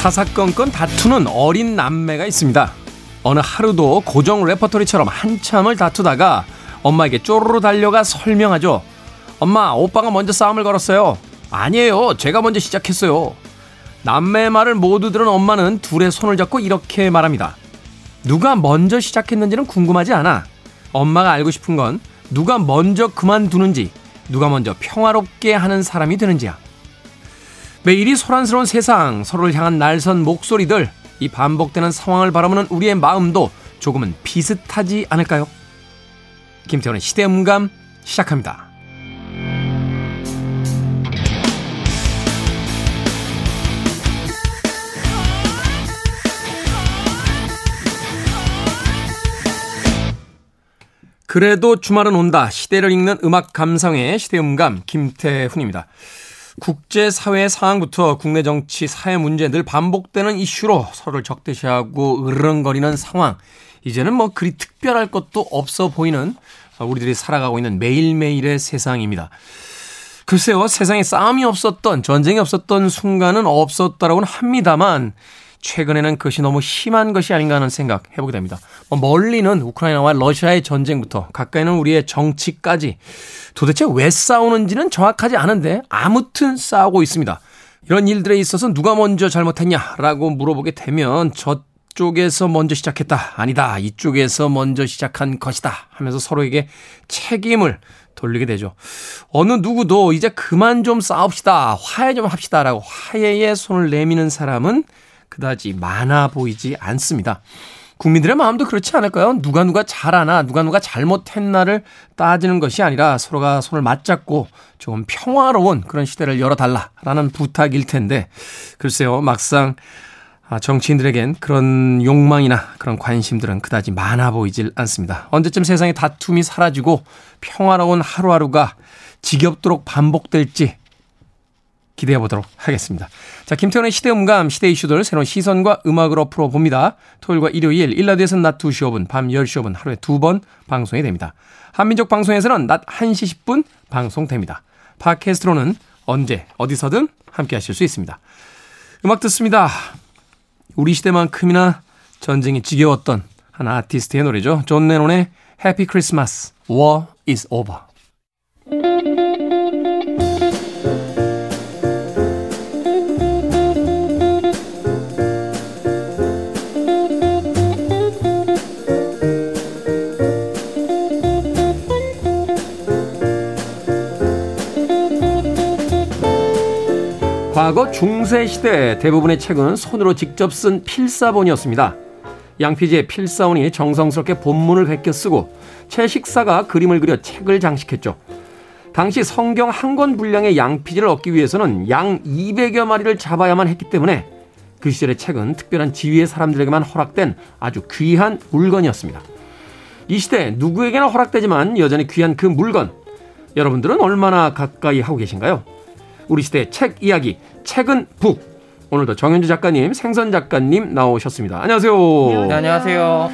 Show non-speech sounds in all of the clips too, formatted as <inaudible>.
사사건건 다투는 어린 남매가 있습니다. 어느 하루도 고정 레퍼토리처럼 한참을 다투다가 엄마에게 쪼르르 달려가 설명하죠. 엄마, 오빠가 먼저 싸움을 걸었어요. 아니에요. 제가 먼저 시작했어요. 남매의 말을 모두 들은 엄마는 둘의 손을 잡고 이렇게 말합니다. 누가 먼저 시작했는지는 궁금하지 않아. 엄마가 알고 싶은 건 누가 먼저 그만두는지, 누가 먼저 평화롭게 하는 사람이 되는지야. 매일이 소란스러운 세상, 서로를 향한 날선 목소리들, 이 반복되는 상황을 바라보는 우리의 마음도 조금은 비슷하지 않을까요? 김태훈의 시대음감 시작합니다. 그래도 주말은 온다. 시대를 읽는 음악 감상의 시대음감 김태훈입니다. 국제사회 상황부터 국내 정치, 사회 문제 늘 반복되는 이슈로 서로를 적대시하고 으르렁거리는 상황. 이제는 뭐 그리 특별할 것도 없어 보이는 우리들이 살아가고 있는 매일매일의 세상입니다. 글쎄요, 세상에 싸움이 없었던, 전쟁이 없었던 순간은 없었다라고는 합니다만, 최근에는 그것이 너무 심한 것이 아닌가 하는 생각 해보게 됩니다. 뭐 멀리는 우크라이나와 러시아의 전쟁부터 가까이는 우리의 정치까지 도대체 왜 싸우는지는 정확하지 않은데 아무튼 싸우고 있습니다. 이런 일들에 있어서 누가 먼저 잘못했냐라고 물어보게 되면 저쪽에서 먼저 시작했다. 아니다. 이쪽에서 먼저 시작한 것이다. 하면서 서로에게 책임을 돌리게 되죠. 어느 누구도 이제 그만 좀 싸웁시다. 화해 좀 합시다라고 화해에 손을 내미는 사람은 그다지 많아 보이지 않습니다. 국민들의 마음도 그렇지 않을까요? 누가 누가 잘하나, 누가 누가 잘못했나를 따지는 것이 아니라 서로가 손을 맞잡고 좀 평화로운 그런 시대를 열어달라라는 부탁일 텐데, 글쎄요, 막상 아, 정치인들에겐 그런 욕망이나 그런 관심들은 그다지 많아 보이질 않습니다. 언제쯤 세상의 다툼이 사라지고 평화로운 하루하루가 지겹도록 반복될지 기대해 보도록 하겠습니다. 자, 김태훈의 시대음감, 시대 이슈들 새로운 시선과 음악으로 풀어봅니다. 토요일과 일요일, 일라드에서는 낮 2시 5분, 밤 10시 5분 하루에 두 번 방송이 됩니다. 한민족 방송에서는 낮 1시 10분 방송됩니다. 팟캐스트로는 언제, 어디서든 함께 하실 수 있습니다. 음악 듣습니다. 우리 시대만큼이나 전쟁이 지겨웠던 한 아티스트의 노래죠. 존 레논의 Happy Christmas, War is Over. 과거 중세 시대 대부분의 책은 손으로 직접 쓴 필사본이었습니다. 양피지의 필사원이 정성스럽게 본문을 베껴 쓰고 채식사가 그림을 그려 책을 장식했죠. 당시 성경 한 권 분량의 양피지를 얻기 위해서는 양 200여 마리를 잡아야만 했기 때문에 그 시절의 책은 특별한 지위의 사람들에게만 허락된 아주 귀한 물건이었습니다. 이 시대 누구에게나 허락되지만 여전히 귀한 그 물건 여러분들은 얼마나 가까이 하고 계신가요? 우리 시대 책 이야기 책은 북 오늘도 정현주 작가님, 생선 작가님 나오셨습니다. 안녕하세요. 네, 안녕하세요.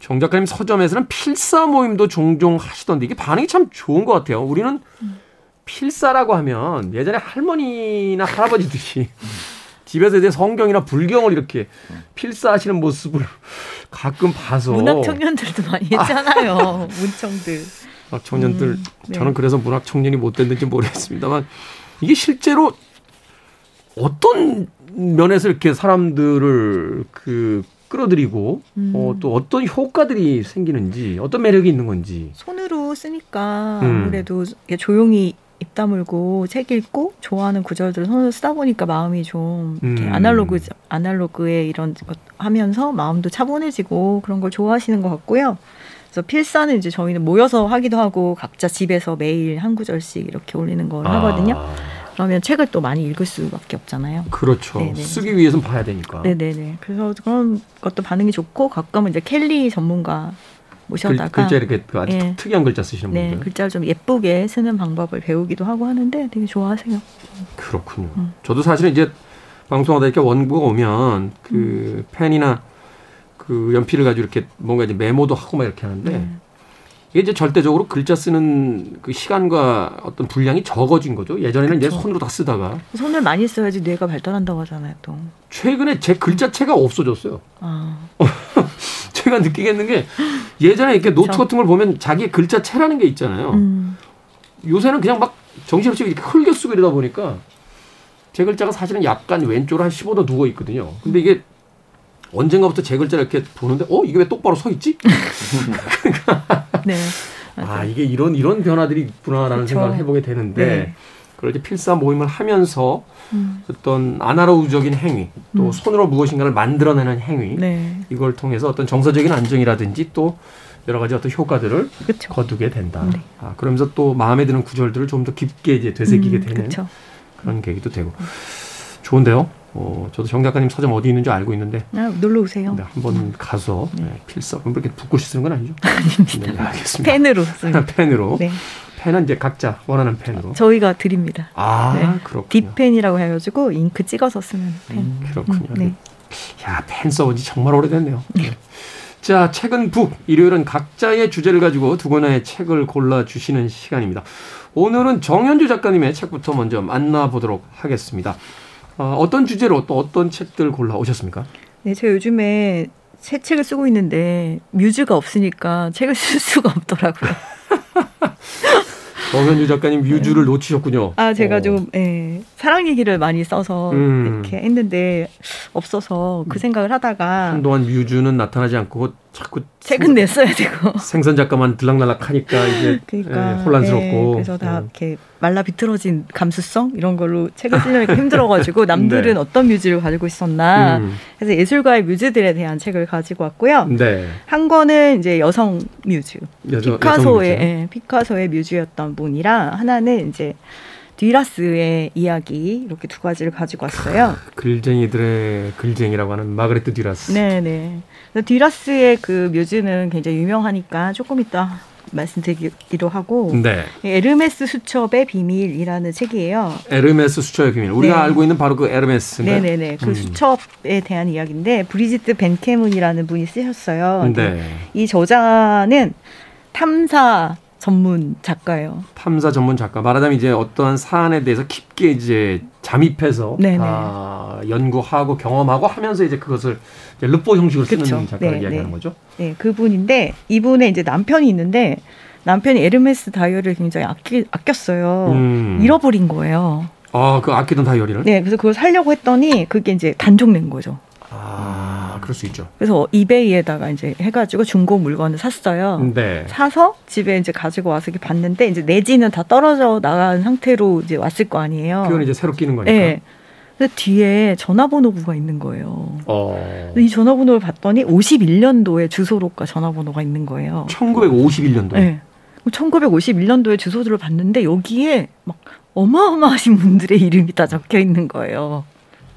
정 작가님 서점에서는 필사 모임도 종종 하시던데 이게 반응이 참 좋은 것 같아요. 우리는 필사라고 하면 예전에 할머니나 할아버지들이 <laughs> 집에서 이제 성경이나 불경을 이렇게 필사하시는 모습을 가끔 봐서 문학 청년들도 많이 했잖아요. 아. <laughs> 문청들. 문학 청년들 음, 네. 저는 그래서 문학 청년이 못 됐는지 모르겠습니다만 이게 실제로 어떤 면에서 이렇게 사람들을 그 끌어들이고 음. 어, 또 어떤 효과들이 생기는지 어떤 매력이 있는 건지 손으로 쓰니까 음. 아무래도 조용히 입 다물고 책 읽고 좋아하는 구절들을 손으로 쓰다 보니까 마음이 좀 이렇게 음. 아날로그 아날로그에 이런 것 하면서 마음도 차분해지고 그런 걸 좋아하시는 것 같고요. 그래서 필사는 이제 저희는 모여서 하기도 하고 각자 집에서 매일 한 구절씩 이렇게 올리는 걸 아. 하거든요. 그러면 책을 또 많이 읽을 수밖에 없잖아요. 그렇죠. 네네. 쓰기 위해서는 봐야 되니까. 네네네. 그래서 그런 것도 반응이 좋고 가끔은 이제 캘리 전문가 모셔다가 글, 자 이렇게 그 아주 네. 특이한 글자 쓰시는 네, 분들. 글자를 좀 예쁘게 쓰는 방법을 배우기도 하고 하는데 되게 좋아하세요. 그렇군요. 음. 저도 사실은 이제 방송하다 이렇게 원고가 오면 그 음. 펜이나 그 연필을 가지고 이렇게 뭔가 이제 메모도 하고 막 이렇게 하는데 음. 이게 이제 절대적으로 글자 쓰는 그 시간과 어떤 분량이 적어진 거죠. 예전에는 그쵸. 이제 손으로 다 쓰다가 손을 많이 써야지 뇌가 발달한다고 하잖아요. 또 최근에 제 글자체가 없어졌어요. 아. <laughs> 제가 느끼겠는 게 예전에 이렇게 노트 같은 걸 보면 자기 글자체라는 게 있잖아요. 음. 요새는 그냥 막 정신없이 이렇게 흘겨 쓰고 이러다 보니까 제 글자가 사실은 약간 왼쪽으로 한 15도 누워 있거든요. 근데 이게 언젠가부터 제 글자를 이렇게 보는데 어 이게 왜 똑바로 서 있지? 그러니까 <laughs> 네. 아 이게 이런 이런 변화들이 있구나라는 그렇죠. 생각을 해보게 되는데 네. 그걸 이제 필사 모임을 하면서 음. 어떤 아나로우적인 행위 또 음. 손으로 무엇인가를 만들어내는 행위 네. 이걸 통해서 어떤 정서적인 안정이라든지 또 여러 가지 어떤 효과들을 그쵸. 거두게 된다. 네. 아, 그러면서 또 마음에 드는 구절들을 좀 더 깊게 이제 되새기게 음, 되는 그쵸. 그런 계기도 되고 좋은데요. 어, 저도 정 작가님 서점 어디 있는지 알고 있는데. 아, 놀러 오세요. 네, 한번 음. 가서 네. 네, 필사. 그렇게 붓글씨 쓰는 건 아니죠? 아닙니다. 네, 알겠습니다. 펜으로. <laughs> 펜으로. 네. 펜은 이제 각자 원하는 펜으로. 저희가 드립니다. 아, 네. 그렇군요. 딥펜이라고 해가지고 잉크 찍어서 쓰는 펜. 음, 그렇군요. 음, 네. 야, 펜 써본 지 정말 오래됐네요. 네. 자, 책은 북. 일요일은 각자의 주제를 가지고 두 권의 책을 골라주시는 시간입니다. 오늘은 정현주 작가님의 책부터 먼저 만나보도록 하겠습니다. 어, 어떤 주제로 또 어떤 책들 골라 오셨습니까? 네, 제가 요즘에 새 책을 쓰고 있는데 뮤즈가 없으니까 책을 <laughs> 쓸 수가 없더라고요. <laughs> 정현주 작가님 뮤즈를 네. 놓치셨군요. 아 제가 어. 좀 예, 사랑 얘기를 많이 써서 음. 이렇게 했는데 없어서 그 생각을 하다가 한동안 뮤즈는 나타나지 않고 자꾸 책은 냈어야 되고 생선 작가만 들락날락 하니까 이제 <laughs> 그러니까, 예, 혼란스럽고 네, 그래서 다 어. 이렇게 말라 비틀어진 감수성 이런 걸로 책을 쓰려니까 <laughs> 힘들어가지고 남들은 네. 어떤 뮤즈를 가지고 있었나 음. 그래서 예술가의 뮤즈들에 대한 책을 가지고 왔고요. 네. 한 권은 이제 여성 뮤즈 여저, 피카소의 여성 뮤즈. 예, 피카소의 뮤즈였던 분이랑 하나는 이제 뒤라스의 이야기 이렇게 두 가지를 가지고 왔어요. 글쟁이들의 글쟁이라고 하는 마르그리트 뒤라스. 네네. 뒤라스의 그 뮤즈는 굉장히 유명하니까 조금 이따 말씀드리기로 하고 네. 에르메스 수첩의 비밀이라는 책이에요. 에르메스 수첩의 비밀. 우리가 네. 알고 있는 바로 그 에르메스인가요? 네네네. 그 음. 수첩에 대한 이야기인데 브리지트 벤케문이라는 분이 쓰셨어요. 네. 이 저자는 탐사 전문 작가예요. 탐사 전문 작가. 말하자면 이제 어떠한 사안에 대해서 깊게 이제 잠입해서 아, 연구하고 경험하고 하면서 이제 그것을 이제 르포 형식으로 쓰는 그쵸. 작가를 네, 이야기하는 네. 거죠. 네, 그분인데 이분의 이제 남편이 있는데 남편이 에르메스 다이어리를 굉장히 아끼, 아꼈어요. 음. 잃어버린 거예요. 아, 그 아끼던 다이어리를? 네, 그래서 그걸 살려고 했더니 그게 이제 단종된 거죠. 아, 그럴 수 있죠. 그래서 이베이에다가 이제 해가지고 중고 물건을 샀어요. 네. 사서 집에 이제 가지고 와서 이렇게 봤는데 이제 내지는 다 떨어져 나간 상태로 이제 왔을 거 아니에요. 그건 이제 새로 끼는 거니까. 네. 근데 뒤에 전화번호부가 있는 거예요. 어. 이 전화번호를 봤더니 51년도에 주소로가 전화번호가 있는 거예요. 1951년도. 네. 1951년도에 주소들을 봤는데 여기에 막 어마어마하신 분들의 이름이 다 적혀 있는 거예요.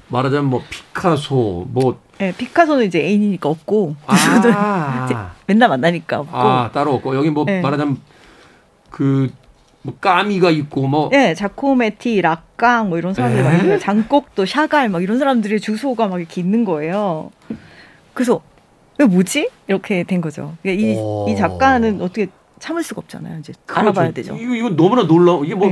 말하자면 뭐 피카소 뭐 네, 피카소는 이제 애인이니까 없고 아~ <laughs> 맨날 만나니까 없고 아 따로 없고 여기 뭐 네. 말하자면 그 뭐 까미가 있고 뭐 네, 자코메티, 락강 뭐 이런 사람들 많이 장곡도 샤갈 막 이런 사람들의 주소가 막 이렇게 있는 거예요. 그래서 왜 뭐지? 이렇게 된 거죠. 그러니까 이, 이 작가는 어떻게 참을 수가 없잖아요. 이제 그렇죠. 알아봐야 되죠. 이거, 이거 너무나 놀라워. 이게 뭐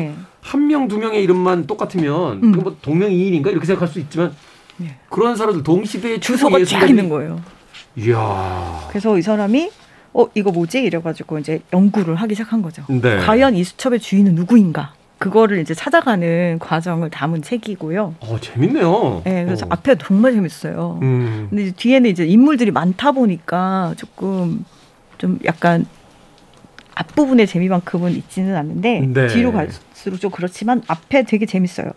한 명, 두 명의 이름만 똑같으면 음. 뭐 동명이인인가 이렇게 생각할 수 있지만 네. 그런 사람들 동시대에 주소가 쫙 있는 거예요. 이야. 그래서 이 사람이 어 이거 뭐지 이래가지고 이제 연구를 하기 시작한 거죠. 네. 과연 이 수첩의 주인은 누구인가? 그거를 이제 찾아가는 과정을 담은 책이고요. 어 재밌네요. 네, 그래서 어. 앞에 정말 재밌어요. 음. 근데 이제 뒤에는 이제 인물들이 많다 보니까 조금 좀 약간 앞부분의 재미만큼은 있지는 않는데 네. 뒤로 갈수록 좀 그렇지만 앞에 되게 재밌어요.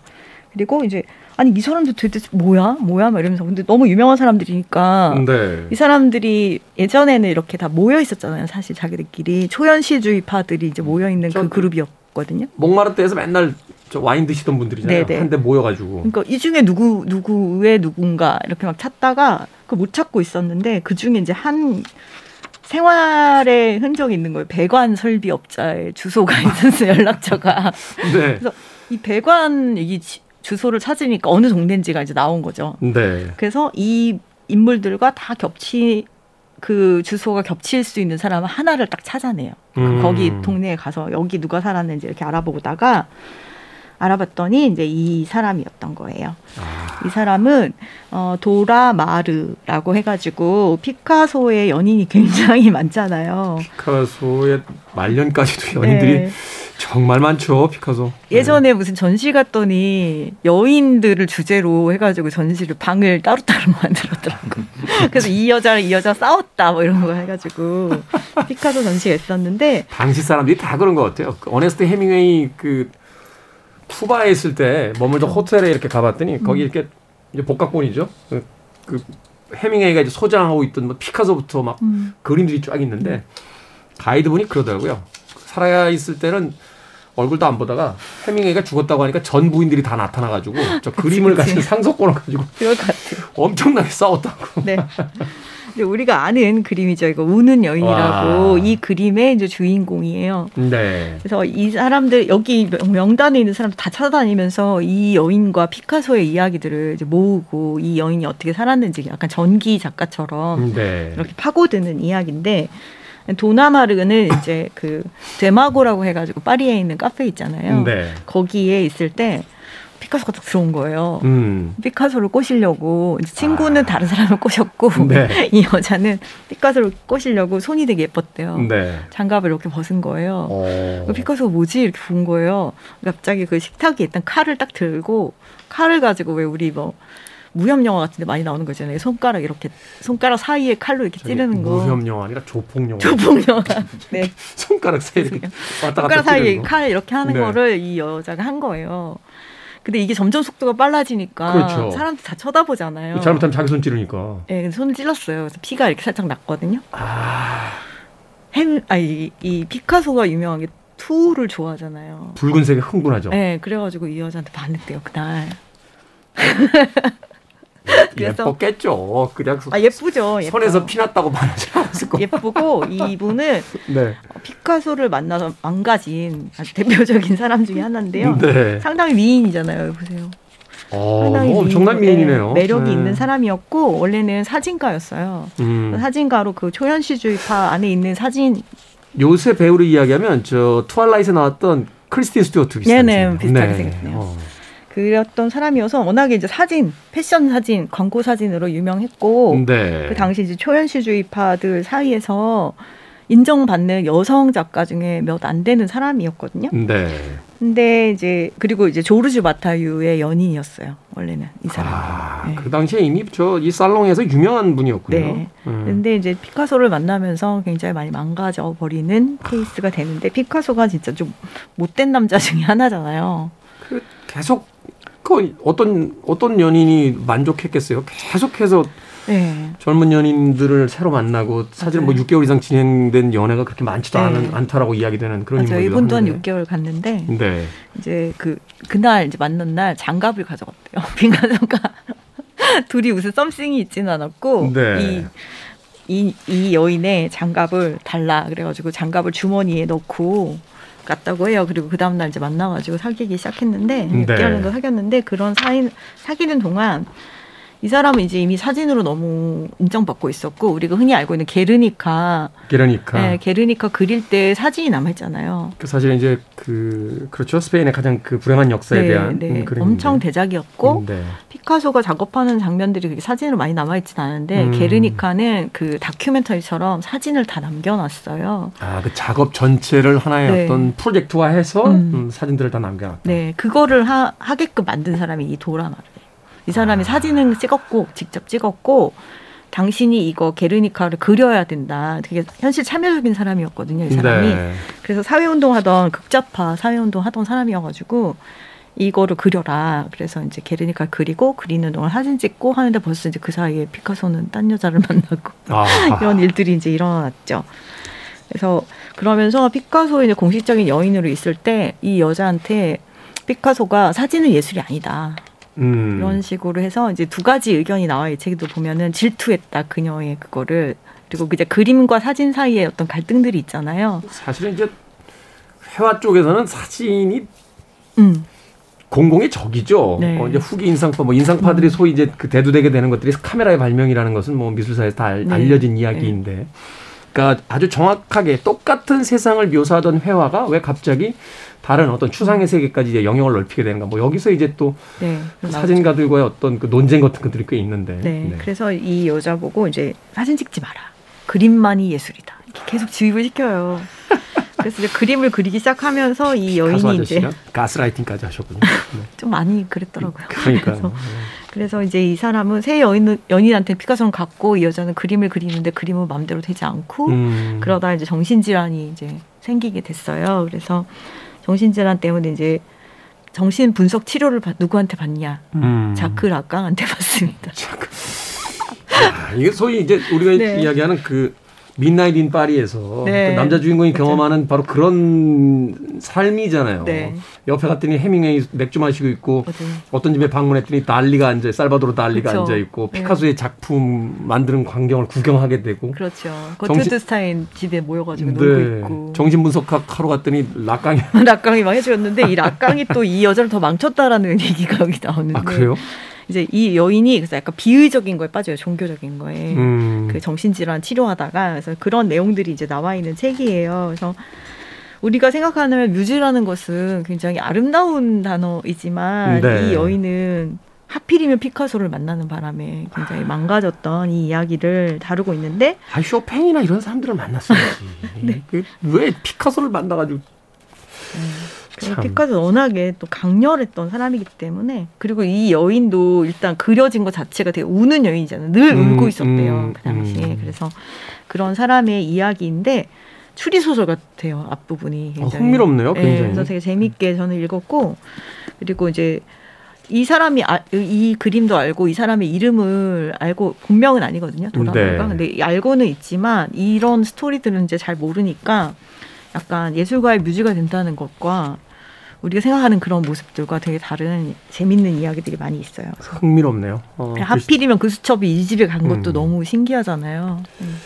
그리고 이제 아니 이 사람들 도대체 뭐야 뭐야 막 이러면서 근데 너무 유명한 사람들이니까 네. 이 사람들이 예전에는 이렇게 다 모여 있었잖아요 사실 자기들끼리 초현실주의파들이 이제 모여 있는 그 그룹이었거든요. 목마르트에서 맨날 저 와인 드시던 분들이잖아요. 한데 모여가지고. 그러니까 이 중에 누구 누구의 누군가 이렇게 막 찾다가 그 못 찾고 있었는데 그 중에 이제 한 생활의 흔적이 있는 거예요. 배관 설비업자의 주소가 <laughs> 있었어요. 연락처가. 네. 그래서 이 배관 이 주소를 찾으니까 어느 동네인지가 이제 나온 거죠. 네. 그래서 이 인물들과 다 겹치는 그 주소가 겹칠 수 있는 사람 하나를 딱 찾아내요. 음. 거기 동네에 가서 여기 누가 살았는지 이렇게 알아보다가 알아봤더니 이제 이 사람이었던 거예요. 아. 이 사람은 어 도라 마르라고 해가지고 피카소의 연인이 굉장히 <laughs> 많잖아요. 피카소의 말년까지도 연인들이 네. 정말 많죠, 피카소. 예전에 네. 무슨 전시 갔더니 여인들을 주제로 해가지고 전시를 방을 따로따로 <laughs> 만들었더라고. <laughs> 그래서 이 여자랑 이 여자 싸웠다 뭐 이런 거 해가지고 피카소 전시가 있었는데 당시 사람들이 다 그런 것 같아요. 그 어네스트 해밍웨이 그 쿠바에 있을 때 머물던 호텔에 이렇게 가봤더니 음. 거기 이렇게 이제 복각본이죠. 그, 그 해밍웨이가 이제 소장하고 있던 뭐 피카소부터 막 음. 그림들이 쫙 있는데 가이드분이 그러더라고요. 살아 있을 때는 얼굴도 안 보다가 해밍웨이가 죽었다고 하니까 전 부인들이 다 나타나가지고 저 그치, <laughs> 그림을 그치. 가진 상속권을 가지고 엄청나게 싸웠다고. 네. <laughs> 우리가 아는 그림이죠. 이거 우는 여인이라고 와. 이 그림의 이제 주인공이에요. 네. 그래서 이 사람들 여기 명단에 있는 사람들 다 찾아다니면서 이 여인과 피카소의 이야기들을 이제 모으고 이 여인이 어떻게 살았는지 약간 전기 작가처럼 네. 이렇게 파고드는 이야기인데 도나마르는 이제 그 데마고라고 해가지고 파리에 있는 카페 있잖아요. 네. 거기에 있을 때 피카소가 딱 들어온 거예요. 음. 피카소를 꼬시려고 친구는 아. 다른 사람을 꼬셨고 <laughs> 네. <laughs> 이 여자는 피카소를 꼬시려고 손이 되게 예뻤대요. 네. 장갑을 이렇게 벗은 거예요. 어. 그 피카소가 뭐지 이렇게 본 거예요. 갑자기 그 식탁에 있던 칼을 딱 들고 칼을 가지고 왜 우리 뭐 무협 영화 같은데 많이 나오는 거잖아요. 손가락 이렇게 손가락 사이에 칼로 이렇게 찌르는 거. 무협 영화 아니라 조폭 영화. 조폭 영화. <laughs> 네. 손가락 사이에 왔다 갔다 손가락 사이에 칼 이렇게 하는 네. 거를 이 여자가 한 거예요. 근데 이게 점점 속도가 빨라지니까 그렇죠. 사람들 다 쳐다보잖아요. 잘못하면 자기 손 찌르니까. 네, 근데 손을 찔렀어요. 그래서 피가 이렇게 살짝 났거든요. 아, 햄, 아 이 이 피카소가 유명한 게 투를 좋아하잖아요. 붉은색이 흥분하죠. 네, 그래가지고 이 여자한테 반했대요 그날. <laughs> <laughs> 예뻤겠죠. 그냥 아 예쁘죠. 예뻐. 손에서 피났다고 말하지 않았을 거. 예쁘고 <laughs> 이분은 네. 피카소를 만나서 망가진 아주 대표적인 사람 중에 하나인데요. 네. 상당히 미인이잖아요. 보세요. 어, 상당히 뭐 엄청난 미인이네요. 매력이 네. 있는 사람이었고 원래는 사진가였어요. 음. 사진가로 그 초현실주의파 안에 있는 사진 요새 배우를 이야기하면 저 Twilight에 나왔던 크리스틴 스튜어트 비슷한 네네 비슷하게 네. 생겼네요. 어. 그랬던 사람이어서 워낙에 이제 사진, 패션 사진, 광고 사진으로 유명했고 네. 그 당시 이제 초현실주의파들 사이에서 인정받는 여성 작가 중에 몇 안 되는 사람이었거든요. 네. 근데 이제 그리고 이제 조르주 마타유의 연인이었어요. 원래는 이 사람. 아, 네. 그 당시에 이미 저 이 살롱에서 유명한 분이었군요. 네. 음. 근데 이제 피카소를 만나면서 굉장히 많이 망가져 버리는 케이스가 되는데 피카소가 진짜 좀 못된 남자 중에 하나잖아요. 그 계속 그 어떤 어떤 연인이 만족했겠어요. 계속해서 네. 젊은 연인들을 새로 만나고 사실 뭐 6개월 이상 진행된 연애가 그렇게 많지도 네. 않은, 않다라고 이야기되는 그런 맞아요. 이분도 한 6개월 갔는데 네. 이제 그 그날 이제 만난 날 장갑을 가져갔대요. <laughs> 빈가정가 둘이 무슨 썸씽이 있지는 않았고 네. 이, 이, 이 여인의 장갑을 달라 그래가지고 장갑을 주머니에 넣고 갔다고 해요. 그리고 그 다음 날 이제 만나가지고 사귀기 시작했는데 네. 6개월 정도 사귀었는데 그런 사이, 사귀는 동안 이 사람은 이제 이미 사진으로 너무 인정받고 있었고 우리가 흔히 알고 있는 게르니카 게르니카 네, 게르니카 그릴 때 사진이 남아 있잖아요. 그 사실 이제 그 그렇죠 스페인의 가장 그 불행한 역사에 네, 대한 네. 음, 엄청 대작이었고 음, 네. 피카소가 작업하는 장면들이 그렇게 사진으로 많이 남아 있지는 않은데 음. 게르니카는 그 다큐멘터리처럼 사진을 다 남겨놨어요. 아그 작업 전체를 하나의 네. 어떤 프로젝트화해서 음. 음. 사진들을 다 남겨놨다. 네 그거를 하, 하게끔 만든 사람이 이 도라마르. 이 사람이 아. 사진을 찍었고 직접 찍었고 당신이 이거 게르니카를 그려야 된다. 되게 현실 참여적인 사람이었거든요, 이 사람이. 네. 그래서 사회운동 하던 극자파 사회운동 하던 사람이어가지고 이거를 그려라. 그래서 이제 게르니카 그리고 그리는 동안 사진 찍고 하는데 벌써 이제 그 사이에 피카소는 딴 여자를 <laughs> 만나고 아. 이런 일들이 이제 일어났죠. 그래서 그러면서 피카소 이제 공식적인 여인으로 있을 때 이 여자한테 피카소가 사진은 예술이 아니다. 음. 이런 식으로 해서 이제 두 가지 의견이 나와 이 책도 보면은 질투했다 그녀의 그거를 그리고 이제 그림과 사진 사이에 어떤 갈등들이 있잖아요. 사실은 이제 회화 쪽에서는 사진이 음. 공공의 적이죠. 네. 어, 이제 후기 인상파, 뭐 인상파들이 음. 소위 이제 그 대두되게 되는 것들이 카메라의 발명이라는 것은 뭐 미술사에서 다 알, 네. 알려진 이야기인데. 네. 그러니까 아주 정확하게 똑같은 세상을 묘사하던 회화가 왜 갑자기 다른 어떤 추상의 세계까지 이제 영역을 넓히게 되는가. 뭐 여기서 이제 또 네, 사진가들과의 어떤 그 논쟁 같은 것들이 꽤 있는데. 네, 네. 그래서 이 여자 보고 이제 사진 찍지 마라. 그림만이 예술이다. 이렇게 계속 주입을 시켜요. <laughs> 그래서 이제 그림을 그리기 시작하면서 이 여인이 이제 가스라이팅까지 하셨군요. 네. <laughs> 좀 많이 그랬더라고요. 그러니까 그래서, 이제 이 사람은 새 여인 연인한테 피카소를 갖고 이 여자는 그림을 그리는데 그림은 마음대로 되지 않고 음. 그러다 이제 정신질환이 이제 생기게 됐어요. 그래서 정신질환 때문에 이제 정신 분석 치료를 누구한테 받냐? 음. 자크 라깡한테 <laughs> 받습니다. 아, 이게 소위 이제 우리가 네. 이야기하는 그 Midnight in Paris에서 네. 그 남자 주인공이 그렇죠. 경험하는 바로 그런 삶이잖아요. 네. 옆에 갔더니 헤밍웨이 맥주 마시고 있고 맞아요. 어떤 집에 방문했더니 달리가 앉아 살바도르 달리가 그렇죠. 앉아 있고 네. 피카소의 작품 만드는 광경을 구경하게 되고 그렇죠. 거트드 스타인 집에 모여가지고 놀고 네. 있고 정신 분석학 하러 갔더니 <laughs> 락강이 락강이 망해주었는데 이 락강이 또 이 여자를 더 망쳤다라는 얘기가 여기 나오는데 아 그래요? 이제 이 여인이 그래서 약간 비의적인 거에 빠져요. 종교적인 거에. 음. 그 정신질환 치료하다가 그래서 그런 내용들이 이제 나와 있는 책이에요. 그래서 우리가 생각하는 뮤즈라는 것은 굉장히 아름다운 단어이지만 네. 이 여인은 하필이면 피카소를 만나는 바람에 굉장히 망가졌던 이 이야기를 다루고 있는데 아 쇼팽이나 이런 사람들을 만났어야지. <laughs> 네. 그왜 피카소를 만나가지고 음. 피카소 워낙에 또 강렬했던 사람이기 때문에 그리고 이 여인도 일단 그려진 것 자체가 되게 우는 여인이잖아요. 늘 음, 울고 있었대요 음, 그 당시에. 음. 그래서 그런 사람의 이야기인데 추리 소설 같아요 앞 부분이 굉장히 어, 흥미롭네요. 굉장히. 네, 그래서 되게 재밌게 저는 읽었고 그리고 이제 이 사람이 아, 이 그림도 알고 이 사람의 이름을 알고 본명은 아니거든요 도라노가 네. 근데 알고는 있지만 이런 스토리들은 이제 잘 모르니까 약간 예술가의 뮤즈가 된다는 것과 우리가 생각하는 그런 모습들과 되게 다른 재밌는 이야기들이 많이 있어요. 흥미롭네요. 어, 하필이면 그 수첩이 이 집에 간 것도 음. 너무 신기하잖아요. 음.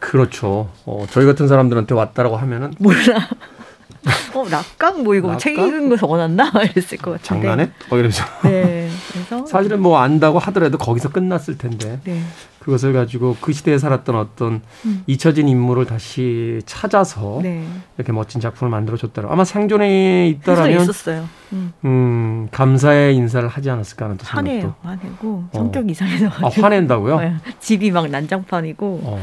그렇죠. 어, 저희 같은 사람들한테 왔다라고 하면은 몰라. <laughs> 어, 락강 뭐 이거 락강? 책 읽은 거 적어놨나? <laughs> 이랬을 것 같은데. 장난해? 어, 이러면서. 네. 그래서 사실은 뭐 안다고 하더라도 거기서 끝났을 텐데. 네. 그것을 가지고 그 시대에 살았던 어떤 음. 잊혀진 인물을 다시 찾아서 네. 이렇게 멋진 작품을 만들어줬더라. 아마 생존에 있더라면 있었어요. 음. 음. 감사의 인사를 하지 않았을까 하는 또 화내요, 화내고 성격 어. 이상해서. 아, 화낸다고요? 네. 집이 막 난장판이고. 어.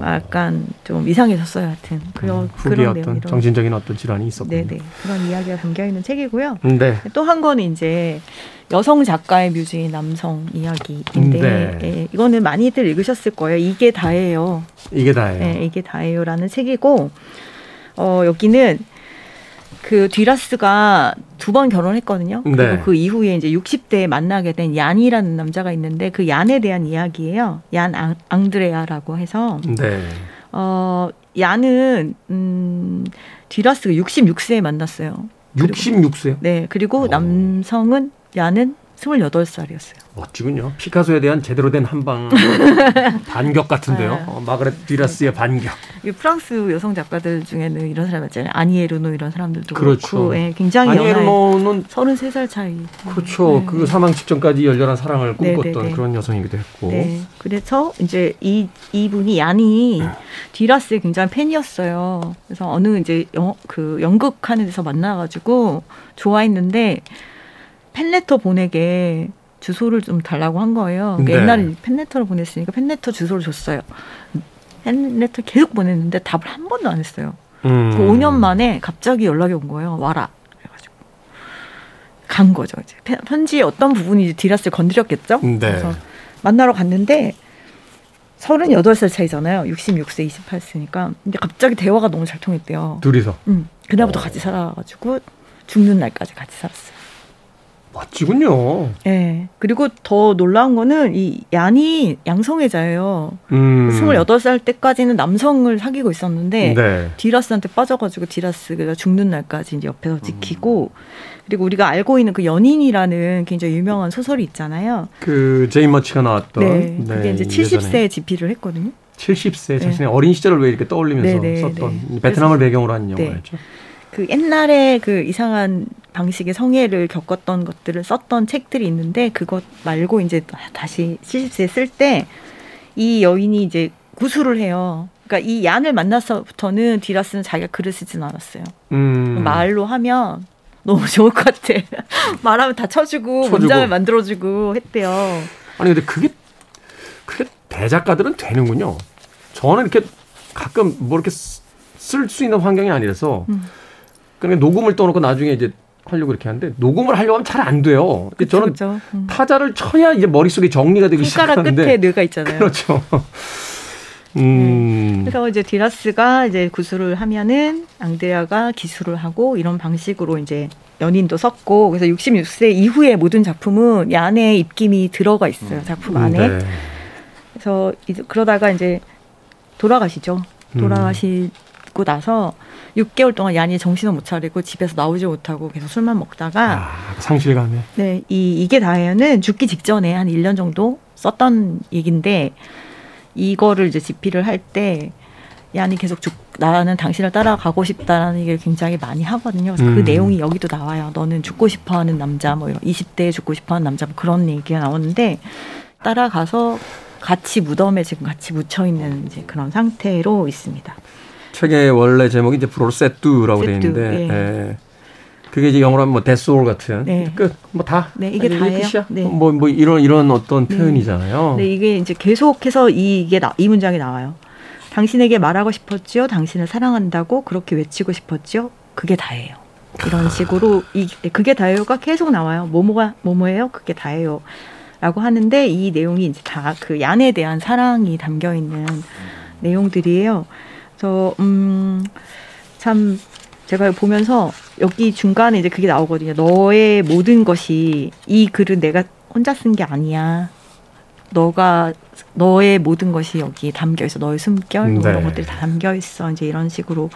약간 좀 이상해졌어요. 하여튼 그런 음, 그런 어떤 정신적인 어떤 질환이 있었군요. 네네 그런 이야기가 담겨 있는 책이고요. 네. 또 한 권은 이제 여성 작가의 뮤즈인 남성 이야기인데 네. 예, 이거는 많이 들 읽으셨을 거예요. 이게 다예요. 이게 다예요. 네, 이게 다예요라는 책이고 어, 여기는 그 뒤라스가 두 번 결혼했거든요. 그리고 네. 그 이후에 이제 60대에 만나게 된 얀이라는 남자가 있는데 그 얀에 대한 이야기예요. 얀 앙, 앙드레아라고 해서. 네. 어, 얀은 음 뒤라스가 66세에 만났어요. 66세요? 네. 그리고 오. 어. 남성은 얀은 28살이었어요. 멋지군요. 피카소에 대한 제대로 된 한방 <laughs> 반격 같은데요. 네. 어, 마그렛 디라스의 반격. 프랑스 여성 작가들 중에는 이런 사람 있잖아요. 아니에 르노 이런 사람들도 그렇죠. 그렇고 네, 굉장히 아니에 르노는 33살 차이. 그렇죠. 네. 그 사망 직전까지 열렬한 사랑을 네, 꿈꿨던 네, 네. 그런 여성이기도 했고. 네. 그래서 이제 이 이분이 얀이 디라스의 굉장히 팬이었어요. 그래서 어느 이제 영, 그 연극하는 데서 만나가지고 좋아했는데 팬레터 보내게 주소를 좀 달라고 한 거예요. 그러니까 네. 옛날에 팬레터를 보냈으니까 팬레터 주소를 줬어요. 팬레터 계속 보냈는데 답을 한 번도 안 했어요. 음. 그 5년 만에 갑자기 연락이 온 거예요. 와라. 그래가지고 간 거죠. 이제 편지의 어떤 부분이 디라스를 건드렸겠죠. 네. 그래서 만나러 갔는데 38살 차이잖아요. 66세, 28세니까. 근데 갑자기 대화가 너무 잘 통했대요. 둘이서? 응. 그날부터 어. 같이 살아가지고 죽는 날까지 같이 살았어요. 멋지군요. 네. 그리고 더 놀라운 거는 이 얀이 양성애자예요. 음. 28살 때까지는 남성을 사귀고 있었는데 네. 뒤라스한테 빠져가지고 뒤라스가 죽는 날까지 이제 옆에서 지키고 음. 그리고 우리가 알고 있는 그 연인이라는 굉장히 유명한 소설이 있잖아요. 그 제인 마치가 나왔던. 네. 네. 그게 이제 70세에 집필을 했거든요. 70세 자신의 네. 어린 시절을 왜 이렇게 떠올리면서 네네, 네, 썼던 네. 베트남을 배경으로 한 영화였죠. 그 옛날에 그 이상한 방식의 성애를 겪었던 것들을 썼던 책들이 있는데 그것 말고 이제 다시 70세에 쓸 때 이 여인이 이제 구술을 해요. 그러니까 이 얀을 만나서부터는 디라스는 자기가 글을 쓰진 않았어요. 음. 말로 하면 너무 좋을 것 같아. <laughs> 말하면 다 쳐주고, 쳐주고. 문장을 만들어주고 했대요. 아니 근데 그게 그게 대작가들은 되는군요. 저는 이렇게 가끔 뭐 이렇게 쓸 수 있는 환경이 아니라서 음. 그러니까 녹음을 떠놓고 나중에 이제 하려고 이렇게 하는데 녹음을 하려고 하면 잘 안 돼요. 그쵸, 저는 그쵸. 음. 타자를 쳐야 이제 머릿속에 정리가 되기 시작하는데 손가락 끝에 뇌가 있잖아요. 그렇죠. <laughs> 음. 네. 그래서 이제 디라스가 이제 구술을 하면은 앙드레아가 기술을 하고 이런 방식으로 이제 연인도 썼고 그래서 66세 이후의 모든 작품은 이 안에 입김이 들어가 있어요 음. 작품 안에. 네. 그래서 이제 그러다가 이제 돌아가시죠. 음. 돌아가시고 나서 6개월 동안 야니 정신을 못 차리고 집에서 나오지 못하고 계속 술만 먹다가 아, 상실감에. 네, 이 이게 다예요는 죽기 직전에 한 1년 정도 썼던 얘긴데 이거를 이제 집필을 할때 야니 계속 죽 나는 당신을 따라가고 싶다라는 얘기를 굉장히 많이 하거든요. 그래서 그 음. 그 내용이 여기도 나와요. 너는 죽고 싶어하는 남자 뭐 이런 20대에 죽고 싶어하는 남자 뭐 그런 얘기가 나오는데 따라가서 같이 무덤에 지금 같이 묻혀 있는 이제 그런 상태로 있습니다. 책의 원래 제목이 이제 프로세뚜라고 되어 있는데 예. 예. 그게 이제 영어로 하면 뭐 데스올 같은 네. 끝뭐 다. 네, 이게 다예요. 네. 뭐, 뭐 이런 이런 어떤 네. 표현이잖아요. 네, 이게 이제 계속해서 이게 나, 이 문장이 나와요. 당신에게 말하고 싶었지요. 당신을 사랑한다고 그렇게 외치고 싶었지요. 그게 다예요. 이런 식으로 이 그게 다예요가 계속 나와요. 뭐뭐가 뭐뭐예요? 그게 다예요. 라고 하는데 이 내용이 이제 다 그 얀에 대한 사랑이 담겨 있는 내용들이에요. 그래서 음참 제가 보면서 여기 중간에 이제 그게 나오거든요. 너의 모든 것이 이 글은 내가 혼자 쓴 게 아니야. 너가 너의 모든 것이 여기 담겨 있어. 너의 숨결 뭐 네. 이런 것들이 다 담겨 있어. 이제 이런 식으로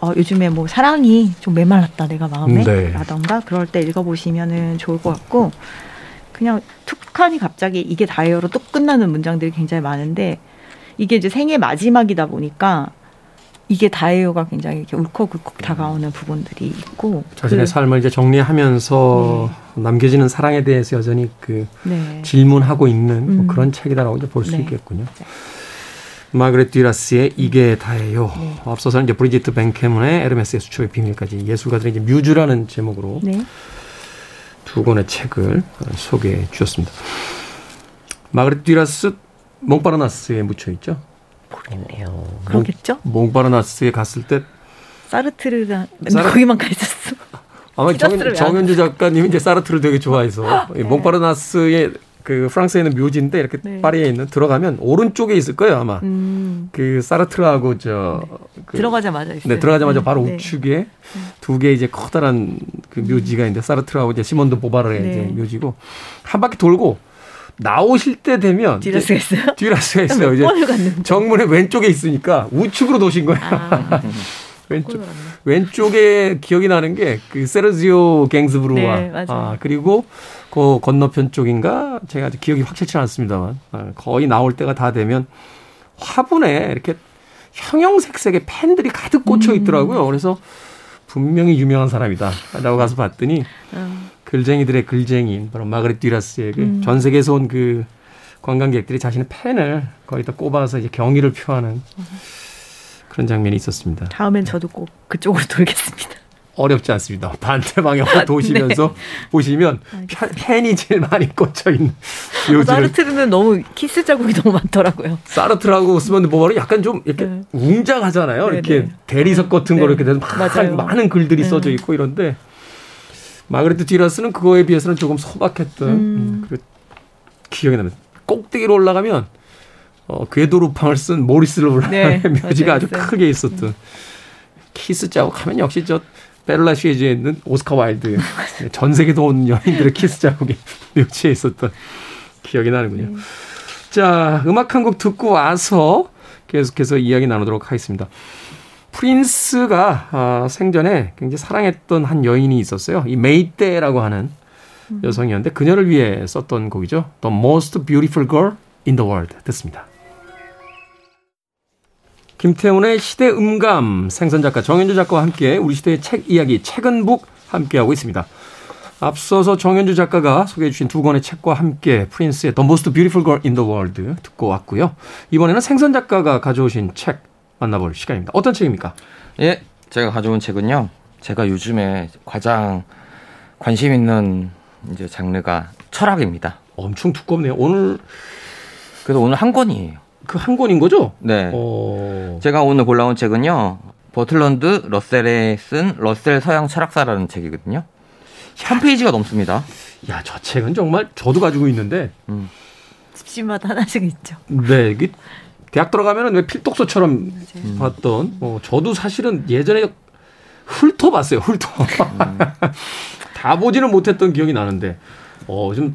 어, 요즘에 뭐 사랑이 좀 메말랐다 내가 마음에 네. 라던가 그럴 때 읽어보시면은 좋을 것 같고 그냥 툭하니 갑자기 이게 다이어로 또 끝나는 문장들이 굉장히 많은데 이게 이제 생애 마지막이다 보니까 이게 다예요가 굉장히 이렇게 울컥울컥 다가오는 부분들이 있고 자신의 그, 삶을 이제 정리하면서 네. 남겨지는 사랑에 대해서 여전히 그 네. 질문하고 있는 뭐 음. 뭐 그런 책이다라고 이제 볼수 네. 있겠군요. 네. 마그렛 듀라스의 이게 다예요. 네. 앞서서는 이제 브리지트 벤캐문의 에르메스의 수초의 비밀까지 예술가들의 이제 뮤즈라는 제목으로 네. 두 권의 책을 소개해 주셨습니다. 마그렛 듀라스 몽파르나스에 묻혀 있죠. 모르겠네요. 어, 그러겠죠? 몽, 몽바르나스에 갔을 때 사르트르가 사르... 거기만 가 있었어. <laughs> 아마 정, 정현주 작가님이 이제 사르트를 되게 좋아해서 네. 몽파르나스의 그 프랑스에 있는 묘지인데 이렇게 네. 파리에 있는 들어가면 오른쪽에 있을 거예요 아마 음. 그 사르트르하고 저 네. 그, 들어가자마자 있어요. 네 들어가자마자 바로 네. 우측에 네. 두개 이제 커다란 그 묘지가 있는데 사르트르하고 이제 시몬드 보바르의 네. 이제 묘지고 한 바퀴 돌고 나오실 때 되면 뒤라스가 있어요? 뒤라스가 있어요. 이제 정문의 왼쪽에 있으니까 우측으로 도신 거예요. 아, <laughs> 왼쪽 왼쪽에 기억이 나는 게 그 세르지오 갱스브루와 네, 아 그리고 그 건너편 쪽인가 제가 아직 기억이 확실치 않습니다만 아, 거의 나올 때가 다 되면 화분에 이렇게 형형색색의 펜들이 가득 꽂혀 음. 있더라고요. 그래서 분명히 유명한 사람이다. 라고 가서 봤더니 음. 글쟁이들의 글쟁이인 바로 마그렛 듀라스에게 음. 전 세계에서 온 그 관광객들이 자신의 펜을 거기다 꼽아서 이제 경의를 표하는 그런 장면이 있었습니다. 다음엔 저도 꼭 그쪽으로 <laughs> 돌겠습니다. 어렵지 않습니다. 반대 방향으로 아, 도시면서 네. 보시면 펜이 제일 많이 꽂혀 있는 묘지를. <laughs> 사르트르는 너무 키스 자국이 너무 많더라고요. 사르트라고 쓰면 보면 약간 좀 이렇게 네. 웅장하잖아요. 네, 이렇게 네. 대리석 같은 거 네. 이렇게 돼서 많은 글들이 네. 써져 있고 이런데 마르그리트 뒤라스는 그거에 비해서는 조금 소박했던 음. 음 그 기억이 납니다. 꼭대기로 올라가면 어, 괴도 루팡을 쓴 모리스 르블랑의 네, 묘지가 아주 크게 있었던 음. 키스 자국 하면 역시 저 페르 라셰즈에 있는 오스카 와일드 <laughs> 전 세계서 온 연인들의 키스 자국이 <laughs> 묘지에 있었던 기억이 나는군요. 음. 자 음악 한 곡 듣고 와서 계속해서 이야기 나누도록 하겠습니다. 프린스가 어, 생전에 굉장히 사랑했던 한 여인이 있었어요. 이 마이떼라고 하는 음. 여성이었는데 그녀를 위해 썼던 곡이죠. The Most Beautiful Girl in the World 듣습니다. 김태훈의 시대 음감 생선 작가 정현주 작가와 함께 우리 시대의 책 이야기 책은 북 함께하고 있습니다. 앞서서 정현주 작가가 소개해 주신 두 권의 책과 함께 프린스의 The Most Beautiful Girl in the World 듣고 왔고요. 이번에는 생선 작가가 가져오신 책 만나볼 시간입니다. 어떤 책입니까? 예, 제가 가져온 책은요. 제가 요즘에 가장 관심 있는 이제 장르가 철학입니다. 엄청 두껍네요. 오늘 그래서 오늘 한 권이에요. 그 한 권인 거죠? 네. 어... 제가 오늘 골라온 책은요. 버틀런드 러셀에 쓴 러셀 서양 철학사라는 책이거든요. 1000페이지가 넘습니다. 야, 저 책은 정말 저도 가지고 있는데 음. 집집마다 하나씩 있죠. 네, 이게 대학 들어가면은 왜 필독서처럼 맞아요. 봤던 어, 저도 사실은 예전에 훑어봤어요. 훑어. 음. <laughs> 다 보지는 못했던 기억이 나는데 어, 좀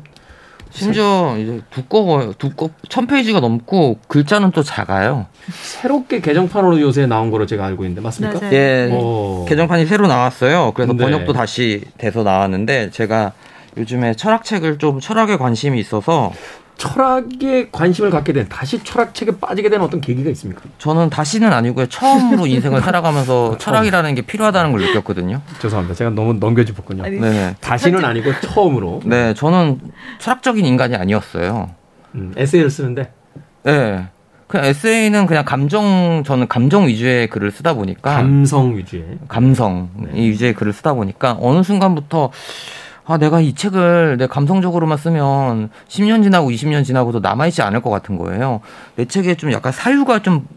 심지어 이제 두꺼워요. 두꺼 천 페이지가 넘고 글자는 또 작아요. 새롭게 개정판으로 요새 나온 거로 제가 알고 있는데 맞습니까? 네, 예, 오. 개정판이 새로 나왔어요. 그래서 네. 번역도 다시 돼서 나왔는데 제가 요즘에 철학책을 좀 철학에 관심이 있어서 철학에 관심을 갖게 된 다시 철학책에 빠지게 된 어떤 계기가 있습니까? 저는 다시는 아니고요. 처음으로 인생을 살아가면서 <laughs> 철학이라는 게 필요하다는 걸 느꼈거든요. 죄송합니다. 제가 너무 넘겨짚었군요. 네. 다시는 아니고 처음으로. 네, 저는 철학적인 인간이 아니었어요. 음, 에세이를 쓰는데. 네. 그냥 에세이는 그냥 감정 저는 감정 위주의 글을 쓰다 보니까 감성 위주의 감성 네. 위주의 글을 쓰다 보니까 어느 순간부터 아, 내가 이 책을 내 감성적으로만 쓰면 10년 지나고 20년 지나고도 남아있지 않을 것 같은 거예요. 내 책에 좀 약간 사유가 좀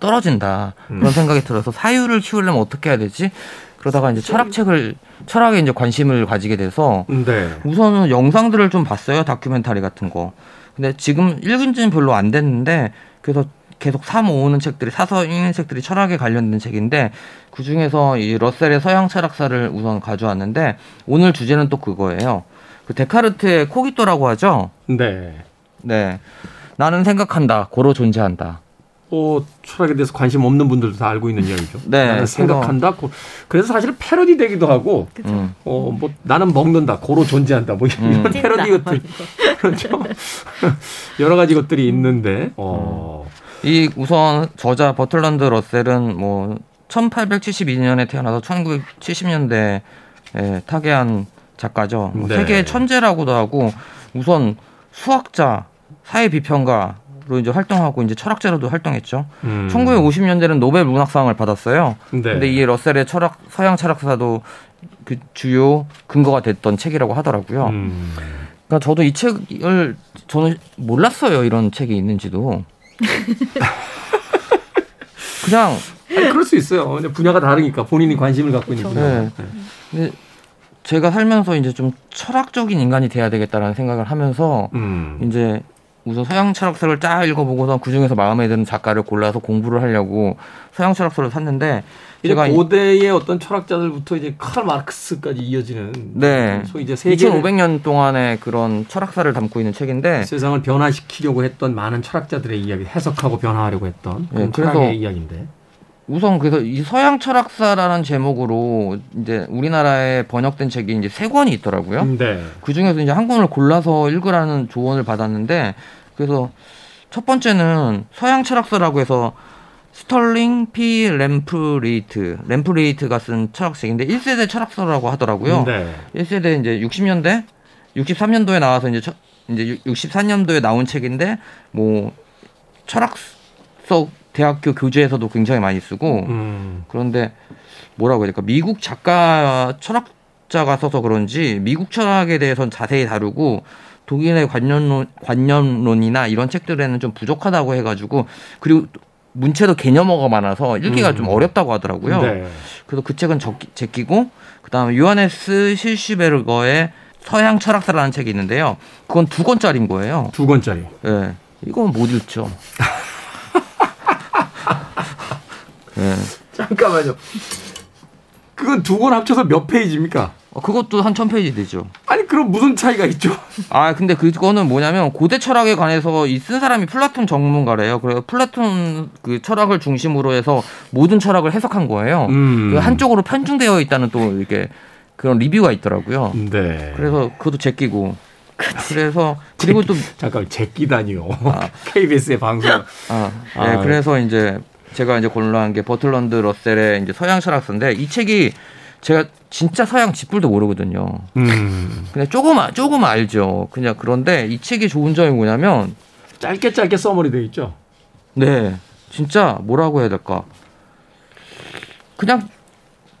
떨어진다. 그런 음. 생각이 들어서 사유를 키우려면 어떻게 해야 되지? 그러다가 이제 철학책을 철학에 이제 관심을 가지게 돼서 네. 우선은 영상들을 좀 봤어요 다큐멘터리 같은 거. 근데 지금 읽은 지는 별로 안 됐는데 그래서 계속 사 모으는 책들이 사서 읽는 책들이 철학에 관련된 책인데 그 중에서 이 러셀의 서양 철학사를 우선 가져왔는데 오늘 주제는 또 그거예요. 그 데카르트의 코기토라고 하죠. 네. 네. 나는 생각한다. 고로 존재한다. 어, 철학에 대해서 관심 없는 분들도 다 알고 있는 이야기죠. 네. 나는 생각한다. 고, 그래서 사실은 패러디 되기도 하고, 음. 어, 뭐, 나는 먹는다. 고로 존재한다. 뭐, 이런 음. 패러디 것들. <laughs> 그렇죠. <laughs> 여러 가지 것들이 있는데, 어. 이 우선 저자 버틀런드 러셀은 뭐 1872년에 태어나서 1970년대에 타계한 작가죠. 뭐 네. 세계 천재라고도 하고 우선 수학자, 사회 비평가로 이제 활동하고 이제 철학자로도 활동했죠. 음. 1950년대는 노벨 문학상을 받았어요. 네. 근데 이 러셀의 철학 서양 철학사도 그 주요 근거가 됐던 책이라고 하더라고요. 음. 그러니까 저도 이 책을 저는 몰랐어요. 이런 책이 있는지도. <laughs> 그냥 아니, 그럴 수 있어요. 근데 분야가 다르니까 본인이 관심을 갖고 있는 분야. 네. 네. 근데 제가 살면서 이제 좀 철학적인 인간이 돼야 되겠다라는 생각을 하면서 음. 이제 우선 서양 철학서를 쫙 읽어보고서 그 중에서 마음에 드는 작가를 골라서 공부를 하려고 서양 철학서를 샀는데 제가 고대의 어떤 철학자들부터 이제 칼 마르크스까지 이어지는 네. 소위 이제 세계 2,500년 동안의 그런 철학사를 담고 있는 책인데 세상을 변화시키려고 했던 많은 철학자들의 이야기 해석하고 변화하려고 했던 네, 그래서 이야기인데 우선 그래서 이 서양 철학사라는 제목으로 이제 우리나라에 번역된 책이 이제 세 권이 있더라고요. 네. 그 중에서 이제 한 권을 골라서 읽으라는 조언을 받았는데 그래서 첫 번째는 서양 철학사라고 해서 스털링 피 램프레히트 램프레히트가 쓴 철학책인데 1세대 철학서라고 하더라고요. 네. 1세대 이제 60년대 63년도에 나와서 이제 처, 이제 64년도에 나온 책인데 뭐 철학서 대학교 교재에서도 굉장히 많이 쓰고 음. 그런데 뭐라고 해야 될까 미국 작가 철학자가 써서 그런지 미국 철학에 대해서는 자세히 다루고 독일의 관념론, 관념론이나 이런 책들에는 좀 부족하다고 해가지고 그리고 문체도 개념어가 많아서 읽기가 음. 좀 어렵다고 하더라고요. 네. 그래서 그 책은 적, 제끼고 그다음에 요하네스 실슈베르거의 서양 철학사라는 책이 있는데요. 그건 두 권짜리인 거예요. 두 권짜리. 예. 네. 이건 못 읽죠. 네. <laughs> 잠깐만요. 그건 두 권 합쳐서 몇 페이지입니까? 어, 그것도 한 천 페이지 되죠. 아니 그럼 무슨 차이가 있죠? 아 근데 그거는 뭐냐면 고대 철학에 관해서 이 쓴 사람이 플라톤 전문가래요. 그래서 플라톤 그 철학을 중심으로 해서 모든 철학을 해석한 거예요. 음. 그 한쪽으로 편중되어 있다는 또 이렇게 그런 리뷰가 있더라고요. 네. 그래서 그것도 제끼고. 그래서 그리고 또 잠깐 제끼다니요. 아. <laughs> KBS의 방송. 아, 네, 아. 그래서 이제 제가 이제 골라한 게 버틀런드 러셀의 이제 서양 철학서인데 이 책이 제가 진짜 서양 집불도 모르거든요. 음. 근데 조금 조금 알죠. 그냥 그런데 이 책이 좋은 점이 뭐냐면 짧게 짧게 써머리 돼 있죠. 네, 진짜 뭐라고 해야 될까? 그냥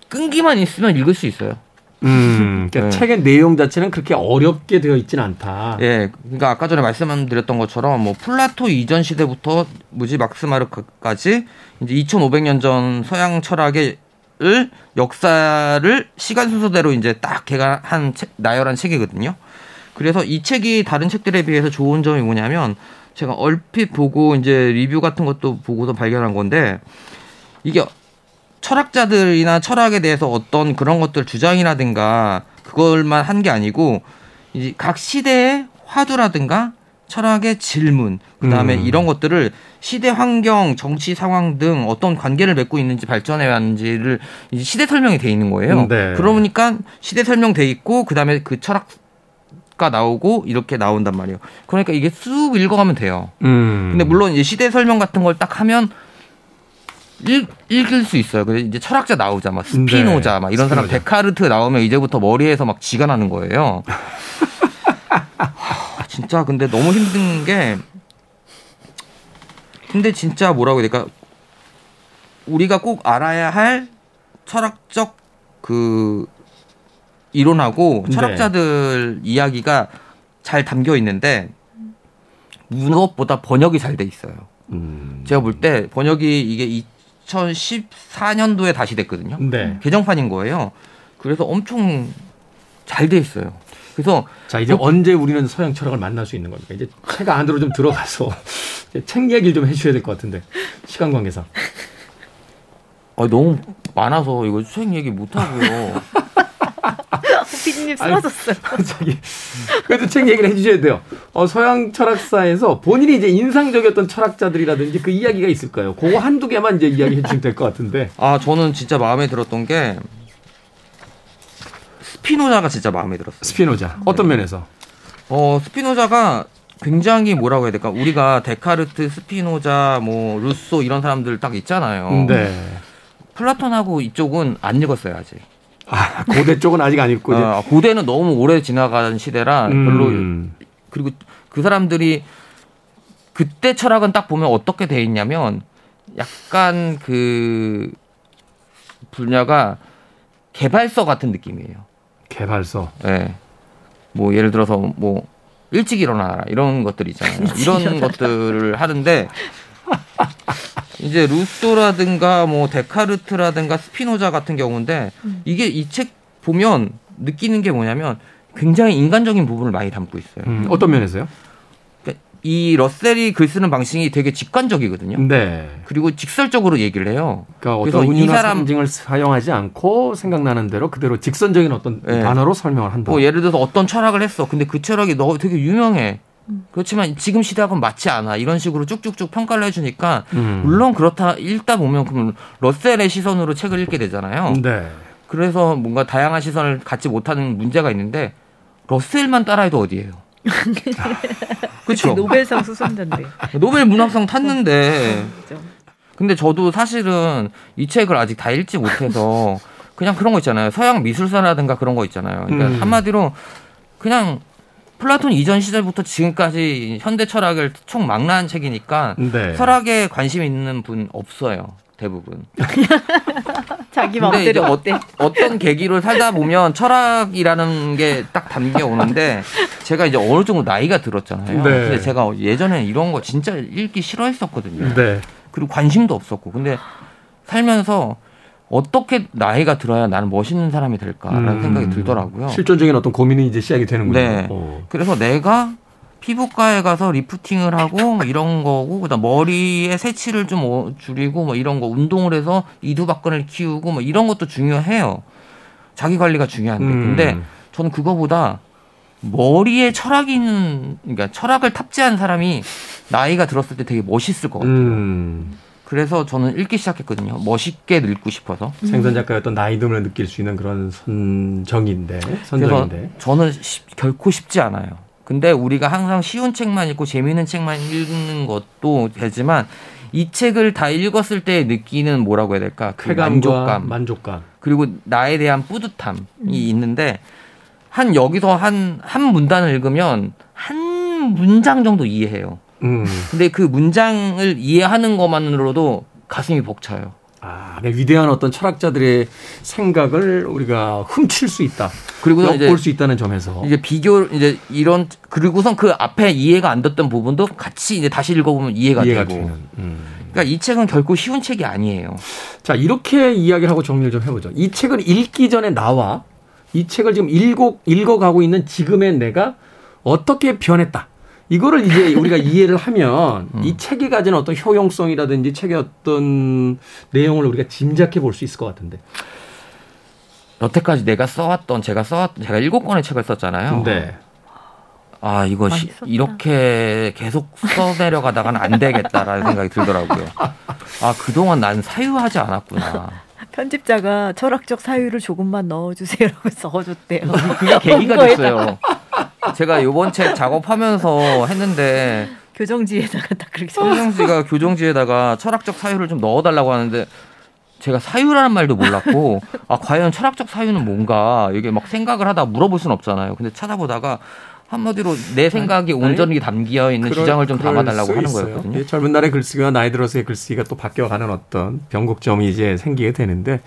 끈기만 있으면 읽을 수 있어요. 음, 그러니까 네. 책의 내용 자체는 그렇게 어렵게 되어 있지는 않다. 예, 그러니까 아까 전에 말씀드렸던 것처럼 뭐 플라톤 이전 시대부터 뭐지 막스 마르크스까지 이제 2,500년 전 서양 철학의 을 역사를 시간 순서대로 이제 딱 걔가 한 책, 나열한 책이거든요. 그래서 이 책이 다른 책들에 비해서 좋은 점이 뭐냐면 제가 얼핏 보고 이제 리뷰 같은 것도 보고서 발견한 건데 이게 철학자들이나 철학에 대해서 어떤 그런 것들 주장이라든가 그걸만 한 게 아니고 이제 각 시대의 화두라든가 철학의 질문, 그 다음에 음. 이런 것들을 시대 환경, 정치 상황 등 어떤 관계를 맺고 있는지 발전해 왔는지를 이제 시대 설명이 돼 있는 거예요. 네. 그러니까 시대 설명 돼 있고 그 다음에 그 철학 가 나오고 이렇게 나온단 말이에요. 그러니까 이게 쑥 읽어가면 돼요. 음. 근데 물론 이제 시대 설명 같은 걸 딱 하면 읽, 읽을 수 있어요. 근데 이제 철학자 나오자, 막 스피노자, 네. 막 이런 사람 데카르트 나오면 이제부터 머리에서 막 지가 나는 거예요. <laughs> 진짜 근데 너무 힘든 게 근데 진짜 뭐라고 해야 될까 우리가 꼭 알아야 할 철학적 그 이론하고 네. 철학자들 네. 이야기가 잘 담겨 있는데 무엇보다 번역이 잘 돼 있어요. 음. 제가 볼 때 번역이 이게 2014년도에 다시 됐거든요. 네. 개정판인 거예요. 그래서 엄청 잘 돼 있어요. 그래서 자 이제 어, 언제 우리는 서양 철학을 만날 수 있는 겁니까? 이제 책 안으로 좀 들어가서 <laughs> 책 얘기를 좀 해주셔야 될 것 같은데 시간 관계상. 아 너무 많아서 이거 책 얘기 못 하고요. <laughs> 피디님 쓰러졌어요. <laughs> 갑자기 그래도 책 얘기를 해주셔야 돼요. 어, 서양 철학사에서 본인이 이제 인상적이었던 철학자들이라든지 그 이야기가 있을까요? 그거 한두 개만 이제 이야기해 주시면 될 것 같은데. 아 저는 진짜 마음에 들었던 게 스피노자가 진짜 마음에 들었어요. 스피노자 어떤 면에서? 어 스피노자가 굉장히 뭐라고 해야 될까? 우리가 데카르트, 스피노자, 뭐 루소 이런 사람들 딱 있잖아요. 네. 플라톤하고 이쪽은 안 읽었어요 아직. 아 고대 쪽은 아직 안 읽고. 아, 고대는 너무 오래 지나간 시대라 별로 음. 그리고 그 사람들이 그때 철학은 딱 보면 어떻게 돼 있냐면 약간 그 분야가 개발서 같은 느낌이에요. 개발서. 네. 뭐 예를 들어서 뭐 일찍 일어나라 이런 것들 있잖아요. <laughs> 이런 것들을 하는데 <laughs> 이제 루소라든가 뭐 데카르트라든가 스피노자 같은 경우인데 음. 이게 이 책 보면 느끼는 게 뭐냐면 굉장히 인간적인 부분을 많이 담고 있어요. 음, 어떤 면에서요? 이 러셀이 글 쓰는 방식이 되게 직관적이거든요. 네. 그리고 직설적으로 얘기를 해요. 그러니까 어떤 이 사람 상징을 사용하지 않고 생각나는 대로 그대로 직선적인 어떤 네. 단어로 설명을 한다. 뭐 예를 들어서 어떤 철학을 했어. 근데 그 철학이 너 되게 유명해. 그렇지만 지금 시대하고는 맞지 않아. 이런 식으로 쭉쭉쭉 평가를 해주니까 음. 물론 그렇다 읽다 보면 그럼 러셀의 시선으로 책을 읽게 되잖아요. 네. 그래서 뭔가 다양한 시선을 갖지 못하는 문제가 있는데 러셀만 따라해도 어디예요? <laughs> 그렇죠. 노벨상 수상자인데. <laughs> 노벨 문학상 탔는데. 근데 저도 사실은 이 책을 아직 다 읽지 못해서 그냥 그런 거 있잖아요. 서양 미술사라든가 그런 거 있잖아요. 그러니까 음. 한마디로 그냥 플라톤 이전 시절부터 지금까지 현대 철학을 총 망라한 책이니까 네. 철학에 관심 있는 분 없어요. 대부분. <laughs> 자기 마음대로 어때? 어, 떤 계기로 살다 보면 철학이라는 게 딱 담겨 오는데 제가 이제 어느 정도 나이가 들었잖아요. 네. 근데 제가 예전에 이런 거 진짜 읽기 싫어했었거든요. 네. 그리고 관심도 없었고. 근데 살면서 어떻게 나이가 들어야 나는 멋있는 사람이 될까라는 음, 생각이 들더라고요. 실존적인 어떤 고민이 이제 시작이 되는군요. 네. 오. 그래서 내가 피부과에 가서 리프팅을 하고 뭐 이런 거고 그다음 머리에 새치를 좀 어, 줄이고 뭐 이런 거 운동을 해서 이두박근을 키우고 뭐 이런 것도 중요해요. 자기 관리가 중요한데 음. 근데 저는 그거보다 머리에 철학이 있는 그러니까 철학을 탑재한 사람이 나이가 들었을 때 되게 멋있을 것 같아요. 음. 그래서 저는 읽기 시작했거든요. 멋있게 읽고 싶어서. 생선 작가의 어떤 나이듦을 느낄 수 있는 그런 선정인데, 선정인데. 저는 쉽, 결코 쉽지 않아요. 근데 우리가 항상 쉬운 책만 읽고 재미있는 책만 읽는 것도 되지만 이 책을 다 읽었을 때 느끼는 뭐라고 해야 될까? 그 만족감. 만족감. 그리고 나에 대한 뿌듯함이 음. 있는데 한 여기서 한 한 문단을 읽으면 한 문장 정도 이해해요. 음. 근데 그 문장을 이해하는 것만으로도 가슴이 벅차요. 아, 위대한 어떤 철학자들의 생각을 우리가 훔칠 수 있다. 그리고 엿볼 수 있다는 점에서 이제 비교 이제 이런 그리고선 그 앞에 이해가 안 됐던 부분도 같이 이제 다시 읽어보면 이해가, 이해가 되고. 음. 그러니까 이 책은 결코 쉬운 책이 아니에요. 자 이렇게 이야기를 하고 정리를 좀 해보죠. 이 책을 읽기 전에 나와 이 책을 지금 읽고 읽어가고 있는 지금의 내가 어떻게 변했다. 이거를 이제 <laughs> 우리가 이해를 하면 음. 이 책이 가진 어떤 효용성이라든지 책의 어떤 내용을 우리가 짐작해 볼 수 있을 것 같은데. 여태까지 내가 써왔던 제가 써왔던 제가 일곱 권의 책을 썼잖아요. 네. 아 이거 시, 이렇게 계속 써 내려가다가는 안 되겠다라는 생각이 들더라고요. 아 그동안 난 사유하지 않았구나. <laughs> 편집자가 철학적 사유를 조금만 넣어주세요라고 <laughs> 써줬대요. 그게 계기가 됐어요. 제가 요번 책 작업하면서 했는데 교정지에다가 딱 그렇게 성경지가 교정지에다가 철학적 사유를 좀 넣어달라고 하는데 제가 사유라는 말도 몰랐고 아 과연 철학적 사유는 뭔가 이게 막 생각을 하다 물어볼 수는 없잖아요. 근데 찾아보다가 한마디로 내 생각이 아니, 온전히 담겨 있는 그럴, 주장을 좀 담아달라고 하는 있어요. 거였거든요. 젊은 날의 글쓰기와 나이 들어서의 글쓰기가 또 바뀌어가는 어떤 변곡점이 이제 생기게 되는데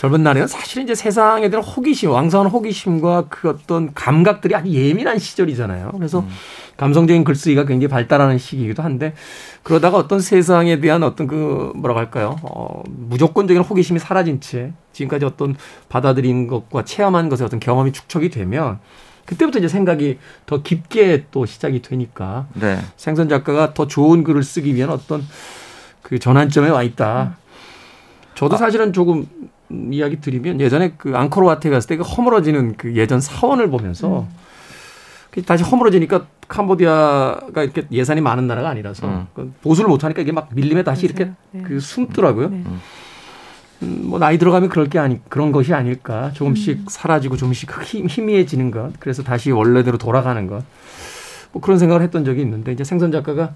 젊은 날에는 사실 이제 세상에 대한 호기심, 왕성한 호기심과 그 어떤 감각들이 아주 예민한 시절이잖아요. 그래서 음. 감성적인 글쓰기가 굉장히 발달하는 시기이기도 한데 그러다가 어떤 세상에 대한 어떤 그 뭐라고 할까요? 어, 무조건적인 호기심이 사라진 채 지금까지 어떤 받아들인 것과 체험한 것의 어떤 경험이 축적이 되면 그때부터 이제 생각이 더 깊게 또 시작이 되니까 네. 생선 작가가 더 좋은 글을 쓰기 위한 어떤 그 전환점에 와 있다. 저도 아. 사실은 조금 이야기 드리면 예전에 그 앙코르와트에 갔을 때 그 허물어지는 그 예전 사원을 보면서 음. 다시 허물어지니까 캄보디아가 이렇게 예산이 많은 나라가 아니라서 음. 그 보수를 못하니까 이게 막 밀림에 다시 이렇게 네. 그 숨더라고요. 네. 음, 뭐 나이 들어가면 그럴 게 아니 그런 것이 아닐까 조금씩 음. 사라지고 조금씩 힘, 희미해지는 것 그래서 다시 원래대로 돌아가는 것 뭐 그런 생각을 했던 적이 있는데 이제 생선 작가가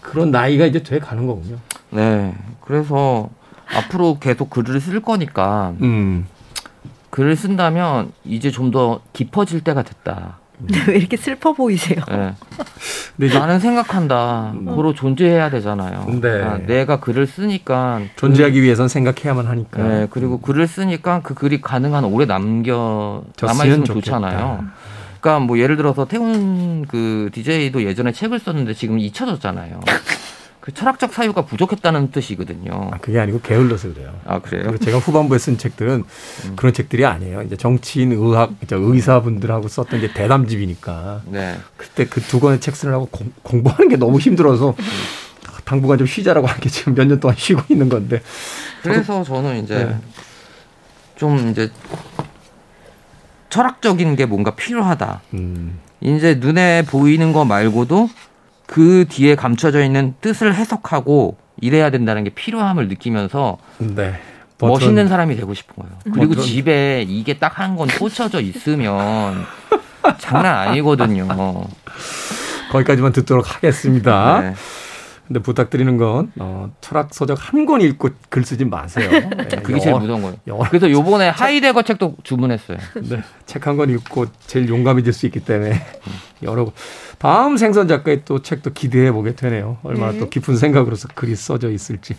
그런 나이가 이제 돼 가는 거군요. 네, 그래서 앞으로 계속 글을 쓸 거니까 음. 글을 쓴다면 이제 좀 더 깊어질 때가 됐다. <laughs> 왜 이렇게 슬퍼 보이세요? 네. 나는 생각한다. 음. 고로 존재해야 되잖아요. 네. 그러니까 내가 글을 쓰니까 존재하기 그, 위해선 생각해야만 하니까. 네. 그리고 글을 쓰니까 그 글이 가능한 오래 남겨 남아 있으면 좋잖아요. 그러니까 뭐 예를 들어서 태훈 그 DJ도 예전에 책을 썼는데 지금 잊혀졌잖아요. <laughs> 그 철학적 사유가 부족했다는 뜻이거든요. 아, 그게 아니고 게을러서 그래요. 아 그래요? 제가 후반부에 쓴 책들은 음. 그런 책들이 아니에요. 이제 정치인, 의학, 의사분들하고 썼던 게 대담집이니까. 네. 그때 그 두 권의 책 쓰느라고 공, 공부하는 게 너무 힘들어서 음. 당분간 좀 쉬자라고 한 게 지금 몇 년 동안 쉬고 있는 건데. 그래서 저는 이제 네. 좀 이제 철학적인 게 뭔가 필요하다. 음. 이제 눈에 보이는 거 말고도 그 뒤에 감춰져 있는 뜻을 해석하고 이래야 된다는 게 필요함을 느끼면서 네. 멋있는 사람이 되고 싶은 거예요. 그리고 버튼. 집에 이게 딱 한 건 꽂혀져 있으면 장난 아니거든요. <laughs> 거기까지만 듣도록 하겠습니다. 네. 근데 부탁드리는 건 어, 철학 서적 한 권 읽고 글 쓰지 마세요. <laughs> 네, 그게 제일 무서운 거예요. 영어. 그래서 요번에 하이데거 책도 주문했어요. <laughs> 네, 책 한 권 읽고 제일 용감해질 수 있기 때문에 <laughs> 여러 다음 생선 작가의 또 책도 기대해 보게 되네요. 얼마나 네. 또 깊은 생각으로서 글이 써져 있을지.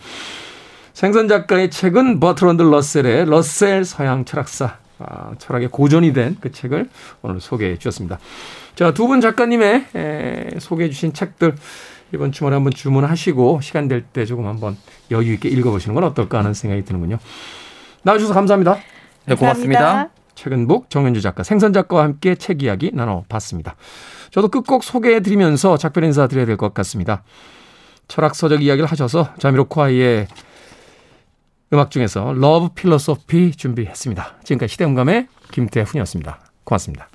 생선 작가의 책은 버트런드 러셀의 러셀 서양 철학사 아, 철학의 고전이 된 그 책을 오늘 소개해 주셨습니다. 자, 두 분 작가님의 에, 소개해 주신 책들 이번 주말에 한번 주문하시고 시간 될 때 조금 한번 여유 있게 읽어보시는 건 어떨까 하는 생각이 드는군요. 나와주셔서 감사합니다. 네, 고맙습니다. 최근북 정현주 작가, 생선 작가와 함께 책 이야기 나눠봤습니다. 저도 끝곡 소개해드리면서 작별 인사 드려야 될 것 같습니다. 철학서적 이야기를 하셔서 자미로콰이의 음악 중에서 Love Foolosophy 준비했습니다. 지금까지 시대음감의 김태훈이었습니다. 고맙습니다.